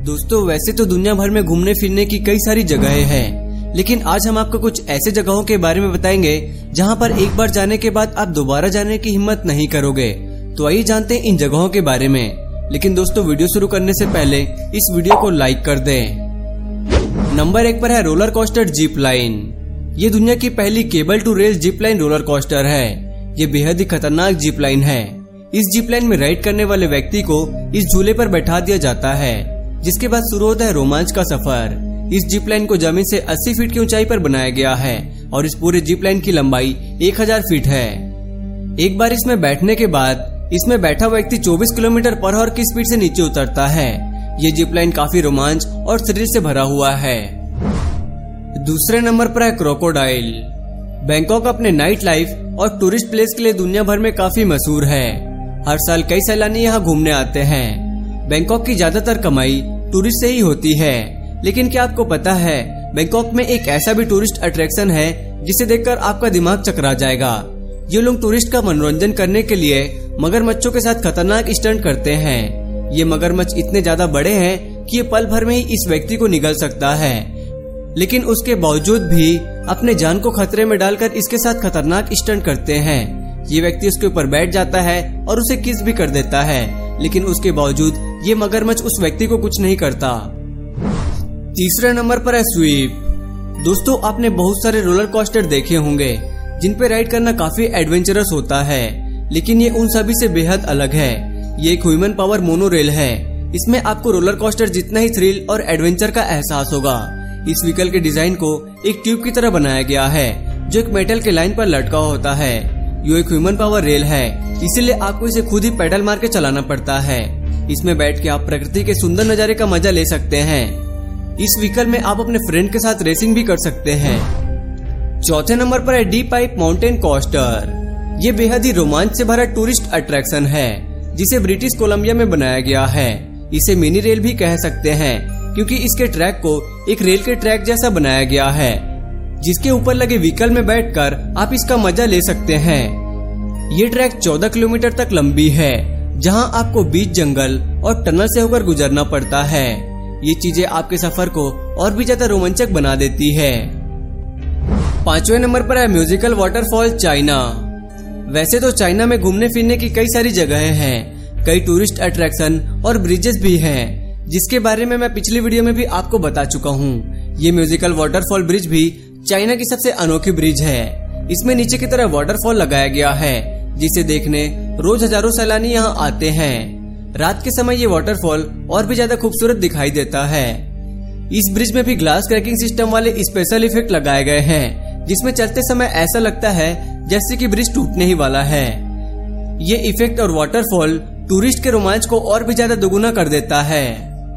दोस्तों, वैसे तो दुनिया भर में घूमने फिरने की कई सारी जगहें हैं, लेकिन आज हम आपको कुछ ऐसे जगहों के बारे में बताएँगे, जहाँ पर एक बार जाने के बाद आप दोबारा जाने की हिम्मत नहीं करोगे। तो आइए जानते हैं इन जगहों के बारे में। लेकिन दोस्तों, वीडियो शुरू करने से पहले इस वीडियो को लाइक कर दें। नंबर एक पर है रोलर कोस्टर जीप लाइन। ये दुनिया की पहली cable to rail zip line roller coaster है। ये बेहद ही खतरनाक जीप लाइन है। इस जीप लाइन में राइड करने वाले व्यक्ति को इस झूले पर बैठा दिया जाता है। जिसके बाद शुरू होता है रोमांच का सफ़र। इस जीप लाइन को ज़मीन से 80 फीट की ऊंचाई पर बनाया गया है और इस पूरे जीप लाइन की लंबाई 1000 फीट है। एक बार इसमें बैठने के बाद, इसमें बैठा व्यक्ति 24 किलोमीटर पर आवर की स्पीड से नीचे उतरता है। ये जीप लाइन काफ़ी रोमांच और शरीर से भरा हुआ है। दूसरे नंबर पर है क्रोकोडाइल। बैंकॉक अपने नाइट लाइफ और टूरिस्ट प्लेस के लिए दुनिया भर में काफ़ी मशहूर है। हर साल कई सैलानी यहाँ घूमने आते हैं। बैंकॉक की ज़्यादातर कमाई टूरिस्ट से ही होती है। लेकिन क्या आपको पता है बैंकॉक में एक ऐसा भी टूरिस्ट अट्रैक्शन है, जिसे देखकर आपका दिमाग चकरा जाएगा। ये लोग टूरिस्ट का मनोरंजन करने के लिए मगरमच्छों के साथ खतरनाक स्टंट करते हैं। ये मगरमच्छ इतने ज़्यादा बड़े हैं कि ये पल भर में ही इस व्यक्ति को निगल सकता है। लेकिन उसके बावजूद भी अपने जान को खतरे में डालकर इसके साथ खतरनाक स्टंट करते हैं। ये व्यक्ति उसके ऊपर बैठ जाता है और उसे किस भी कर देता है। लेकिन उसके बावजूद ये मगरमच्छ उस व्यक्ति को कुछ नहीं करता। तीसरे नंबर पर है स्वीप। दोस्तों, आपने बहुत सारे रोलर कोस्टर देखे होंगे, जिन पे राइड करना काफ़ी एडवेंचरस होता है, लेकिन ये उन सभी से बेहद अलग है। ये एक ह्यूमन पावर मोनो रेल है। इसमें आपको रोलर कोस्टर जितना ही थ्रिल और एडवेंचर का एहसास होगा। इस व्हीकल के डिज़ाइन को एक ट्यूब की तरह बनाया गया है, जो एक मेटल के लाइन पर लटका होता है। यो एक ह्यूमन पावर रेल है। इसीलिए आपको इसे खुद ही पेडल मार के चलाना पड़ता है। इसमें बैठ के आप प्रकृति के सुंदर नज़ारे का मज़ा ले सकते हैं। इस व्हीकल में आप अपने फ्रेंड के साथ रेसिंग भी कर सकते हैं। चौथे नंबर पर है डी पाइप माउंटेन कोस्टर ये बेहद ही रोमांच से भरा टूरिस्ट अट्रैक्शन है, जिसे ब्रिटिश कोलंबिया में बनाया गया है। इसे मिनी रेल भी कह सकते हैं, क्योंकि इसके ट्रैक को एक रेल के ट्रैक जैसा बनाया गया है, जिसके ऊपर लगे व्हीकल में बैठकर आप इसका मज़ा ले सकते हैं। ये ट्रैक 14 किलोमीटर तक लंबी है। जहाँ आपको बीच जंगल और टनल से होकर गुजरना पड़ता है। ये चीज़ें आपके सफ़र को और भी ज़्यादा रोमांचक बना देती है। पांचवे नंबर पर है म्यूजिकल वाटरफॉल चाइना। वैसे तो चाइना में घूमने फिरने की कई सारी जगहें हैं, कई टूरिस्ट अट्रैक्शन और ब्रिजेस भी हैं, जिसके बारे में मैं पिछली वीडियो में भी आपको बता चुका हूँ। ये म्यूजिकल वाटरफॉल ब्रिज भी चाइना की सबसे अनोखी ब्रिज है। इसमें नीचे की तरह वाटरफॉल लगाया गया है। जिसे देखने रोज हज़ारों सैलानी यहाँ आते हैं। रात के समय ये वाटरफॉल और भी ज़्यादा खूबसूरत दिखाई देता है। इस ब्रिज में भी ग्लास क्रैकिंग सिस्टम वाले स्पेशल इफ़ेक्ट लगाए गए हैं, जिसमें चलते समय ऐसा लगता है जैसे कि ब्रिज टूटने ही वाला है। ये इफ़ेक्ट और वाटरफॉल टूरिस्ट के रोमांच को और भी ज़्यादा दोगुना कर देता है।